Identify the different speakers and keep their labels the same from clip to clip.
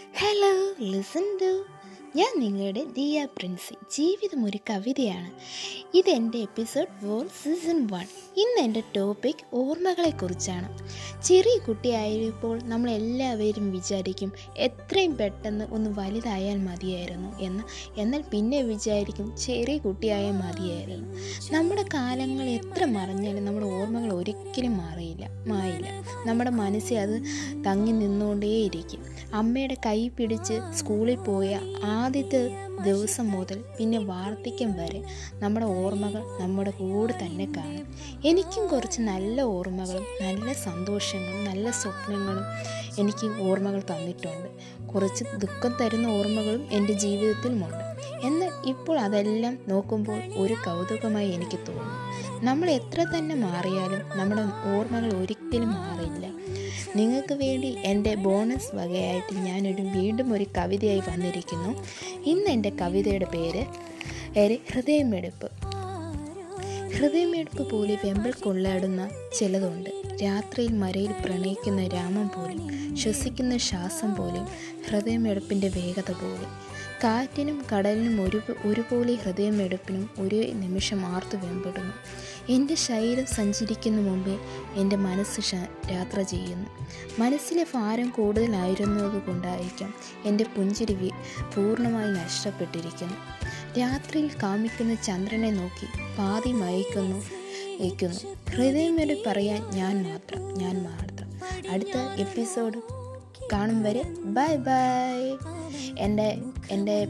Speaker 1: Hello listen to ഞാൻ നിങ്ങളുടെ ദിയ പ്രിൻസി ജീവിതം ഒരു കവിതയാണ്. ഇത് എന്റെ എപ്പിസോഡ് ഫോർ സീസൺ വൺ ഇന്ന് എന്റെ ടോപ്പിക് ഓർമ്മകളെക്കുറിച്ചാണ്. ചെറിയ കുട്ടിയായപ്പോൾ നമ്മളെല്ലാവരും വിചാരിക്കും എത്രയും പെട്ടെന്ന് ഒന്ന് വലുതായാൽ മതിയായിരുന്നു എന്ന്. എന്നാൽ പിന്നെ വിചാരിക്കും ചെറിയ കുട്ടിയായാൽ മതിയായിരുന്നു. നമ്മുടെ കാലങ്ങൾ എത്ര മറിഞ്ഞാലും നമ്മുടെ ഓർമ്മകൾ ഒരിക്കലും മാറിയില്ല മായില്ല. നമ്മുടെ മനസ്സിൽ അത് തങ്ങി നിന്നുകൊണ്ടേയിരിക്കും. അമ്മയുടെ കൈ പിടിച്ച് സ്കൂളിൽ പോയ ആദ്യത്തെ ദിവസം മുതൽ പിന്നെ വാർദ്ധക്യം വരെ നമ്മുടെ ഓർമ്മകൾ നമ്മുടെ കൂടെ തന്നെ കാണും. എനിക്കും കുറച്ച് നല്ല ഓർമ്മകളും നല്ല സന്തോഷങ്ങളും നല്ല സ്വപ്നങ്ങളും എനിക്ക് ഓർമ്മകൾ തന്നിട്ടുണ്ട്. കുറച്ച് ദുഃഖം തരുന്ന ഓർമ്മകളും എന്റെ ജീവിതത്തിലുമുണ്ട്. എന്നാൽ ഇപ്പോൾ അതെല്ലാം നോക്കുമ്പോൾ ഒരു കൗതുകമായി എനിക്ക് തോന്നുന്നു നമ്മൾ എത്ര തന്നെ മാറിയാലും നമ്മുടെ ഓർമ്മകൾ ഒരിക്കലും മാറില്ല. നിങ്ങൾക്ക് വേണ്ടി എന്റെ ബോണസ് വകയായിട്ട് ഞാനൊരു വീണ്ടും ഒരു കവിതയായി വന്നിരിക്കുന്നു. ഇന്ന് എന്റെ കവിതയുടെ പേര് ഹൃദയമെടുപ്പ്. ഹൃദയമെടുപ്പ് പോലെ വെമ്പൽ കൊള്ളാടുന്ന ചിലതുണ്ട്. രാത്രിയിൽ മരയിൽ പ്രണയിക്കുന്ന രാമം പോലും ശ്വസിക്കുന്ന ശ്വാസം പോലും ഹൃദയമെടുപ്പിന്റെ വേഗത പോലെ. കാറ്റിനും കടലിനും ഒരു ഒരുപോലെ ഹൃദയമെടുപ്പിനും ഒരു നിമിഷം ആർത്തു വെമ്പെടുന്നു. എന്റെ ശരീരം സഞ്ചരിക്കുന്ന മുമ്പേ എന്റെ മനസ്സ് യാത്ര ചെയ്യുന്നു. മനസ്സിലെ ഭാരം കൂടുതലായിരുന്നതുകൊണ്ടായിരിക്കാം എന്റെ പുഞ്ചിരി പൂർണമായി നഷ്ടപ്പെട്ടിരിക്കുന്നു രാത്രിയിൽ കാമിക്കുന്ന ചന്ദ്രനെ നോക്കി പാതി മയക്കുന്നു വയ്ക്കുന്നു വരെ പറയാൻ ഞാൻ മാത്രം ഞാൻ മാത്രം. അടുത്ത എപ്പിസോഡ് കാണും വരെ ബൈ ബൈ. എന്റെ എന്റെ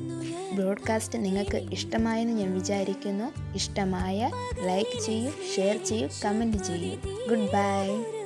Speaker 1: ബ്രോഡ്കാസ്റ്റ് നിങ്ങൾക്ക് ഇഷ്ടമായെന്ന് ഞാൻ വിചാരിക്കുന്നു. ഇഷ്ടമായ ലൈക്ക് ചെയ്യൂ ഷെയർ ചെയ്യൂ കമന്റ് ചെയ്യൂ. Good bye.